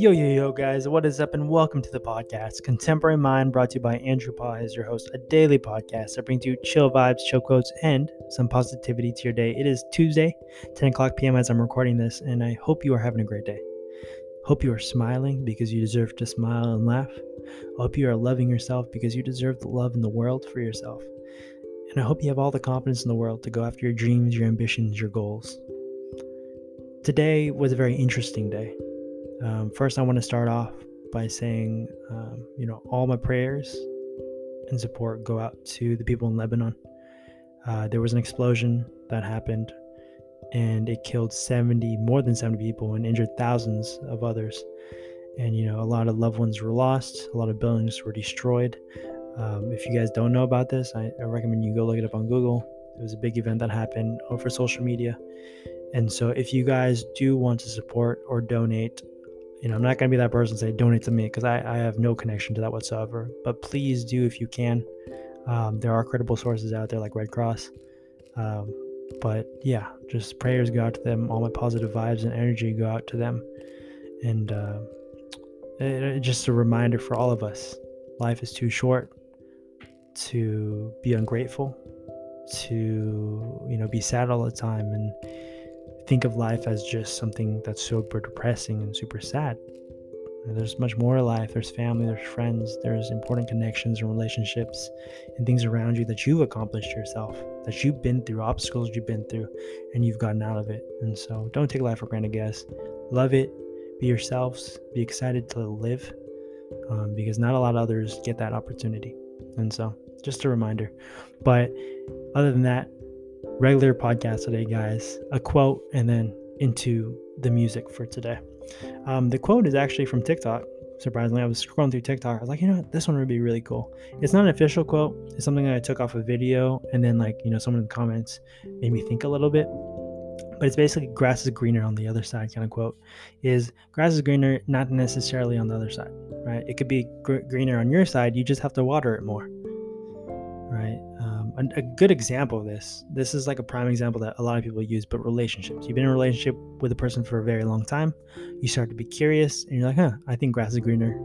Yo, yo, yo, guys, what is up, and welcome to the podcast. Contemporary Mind brought to you by Andrew Paul as your host, a daily podcast that brings you chill vibes, chill quotes, and some positivity to your day. It is Tuesday, 10 o'clock p.m. as I'm recording this, and I hope you are having a great day. Hope you are smiling because you deserve to smile and laugh. I hope you are loving yourself because you deserve the love in the world for yourself. And I hope you have all the confidence in the world to go after your dreams, your ambitions, your goals. Today was a very interesting day. Um, first, I want to start off by saying, um, you know, all my prayers and support go out to the people in Lebanon. Uh, there was an explosion that happened and it killed 70, more than 70 people and injured thousands of others. And, you know, a lot of loved ones were lost, a lot of buildings were destroyed. Um, if you guys don't know about this, I, I recommend you go look it up on Google. It was a big event that happened over social media. And so, if you guys do want to support or donate, you know, I'm not going to be that person and say donate to me because I, I have no connection to that whatsoever. But please do if you can. Um, there are credible sources out there like Red Cross. Um, but yeah, just prayers go out to them. All my positive vibes and energy go out to them. And uh, it, it, just a reminder for all of us life is too short to be ungrateful, to, you know, be sad all the time. And think of life as just something that's super depressing and super sad. There's much more to life. There's family, there's friends, there's important connections and relationships and things around you that you've accomplished yourself, that you've been through, obstacles you've been through, and you've gotten out of it. And so don't take life for granted, guys. Love it, be yourselves, be excited to live um, because not a lot of others get that opportunity. And so just a reminder. But other than that, regular podcast today, guys. A quote and then into the music for today. Um, the quote is actually from TikTok. Surprisingly, I was scrolling through TikTok. I was like, you know what? This one would be really cool. It's not an official quote. It's something that I took off a video, and then like you know, someone in the comments made me think a little bit. But it's basically grass is greener on the other side kind of quote. Is grass is greener not necessarily on the other side, right? It could be gr- greener on your side. You just have to water it more, right? A, a, good example of this this is like a prime example that a lot of people use but relationships. You've been in a relationship with a person for a very long time. You start to be curious and you're like huh i think grass is greener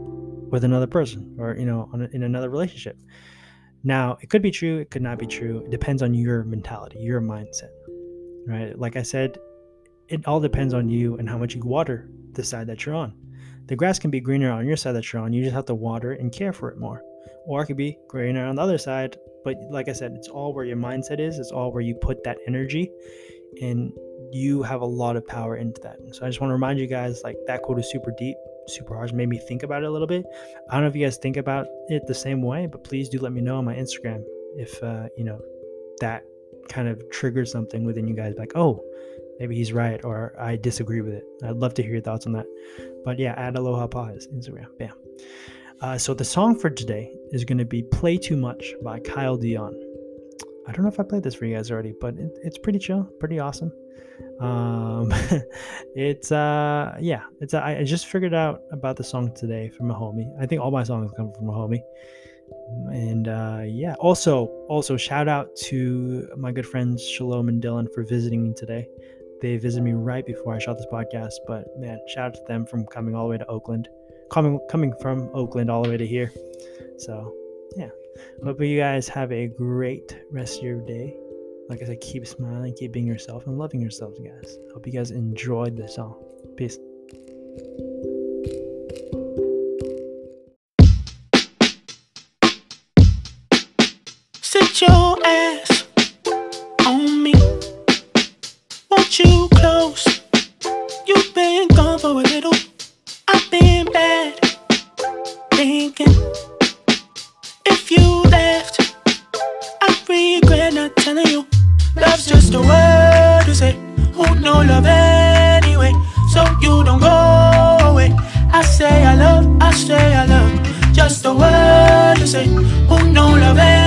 with another person or you know a, in another relationship. Now it could be true it could not be true. It depends on your mentality your mindset right? Like i said it all depends on you and how much you water the side that you're on. The grass can be greener on your side that you're on. You just have to water and care for it more. Or it could be greener on the other side but like I said, it's all where your mindset is, it's all where you put that energy, and you have a lot of power into that. And so I just want to remind you guys like that quote is super deep, super hard, made me think about it a little bit. I don't know if you guys think about it the same way, but please do let me know on my Instagram if uh, you know that kind of triggers something within you guys like, oh, maybe he's right or I disagree with it. I'd love to hear your thoughts on that. But yeah, add Aloha Pahas, Instagram. Bam. Uh, so the song for today is going to be "Play Too Much" by Kyle Dion. I don't know if I played this for you guys already, but it, it's pretty chill, pretty awesome. Um, it's uh, yeah, it's I, I just figured out about the song today from a homie. I think all my songs come from a homie, and uh, yeah. Also, also shout out to my good friends Shalom and Dylan for visiting me today. They visited me right before I shot this podcast, but man, shout out to them from coming all the way to Oakland coming coming from Oakland all the way to here. So yeah. Hope you guys have a great rest of your day. Like I said, keep smiling, keep being yourself, and loving yourselves, guys. Hope you guys enjoyed this song. Peace. Sit your ass on me. Want you close? You've been gone for a little telling you. Love's just a word to say. Who know love anyway? So you don't go away. I say I love, I say I love. Just a word to say. Who know love anyway?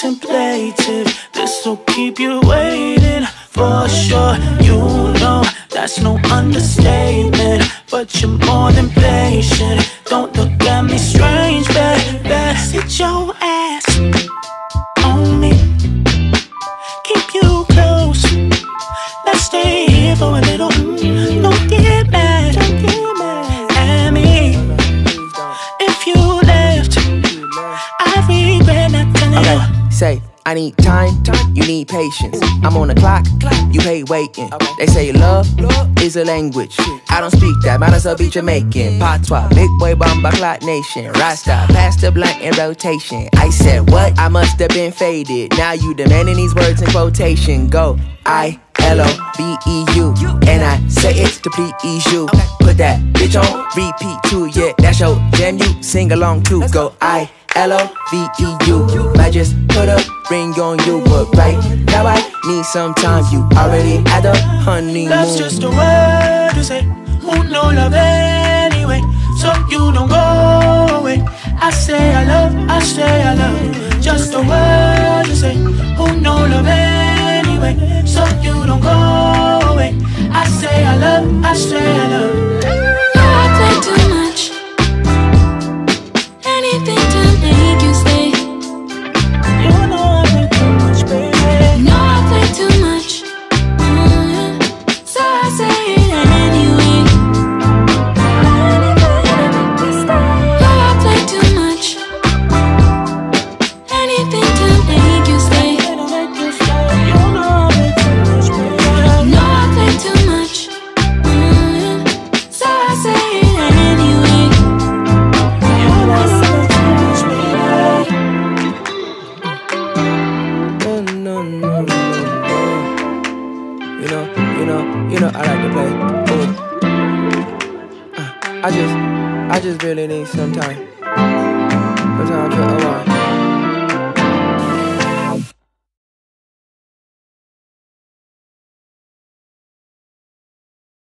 Contemplative. This'll keep you waiting for sure. You know that's no understatement. But you're more than patient. Say, I need time, you need patience. I'm on the clock, you hate waiting. They say love is a language. I don't speak that, might as well be Jamaican. Patois, big boy bomba clock nation. Rasta, pass the blunt in rotation. I said, what? I must have been faded. Now you demanding these words in quotation. Go, I. L O B E U, and I say it to please you. Put that bitch on repeat too, yeah. That's your jam. You sing along too. Go I L O V E U. Might just put a ring on you, but right now I need some time. You already had the honeymoon. That's just a word to say. Who know love anyway? So you don't go away. I say I love, I say I love. Just a word to say. Who know love anyway? So you don't go away. I say I love, I say I love. I just, I just really need some time. Some time to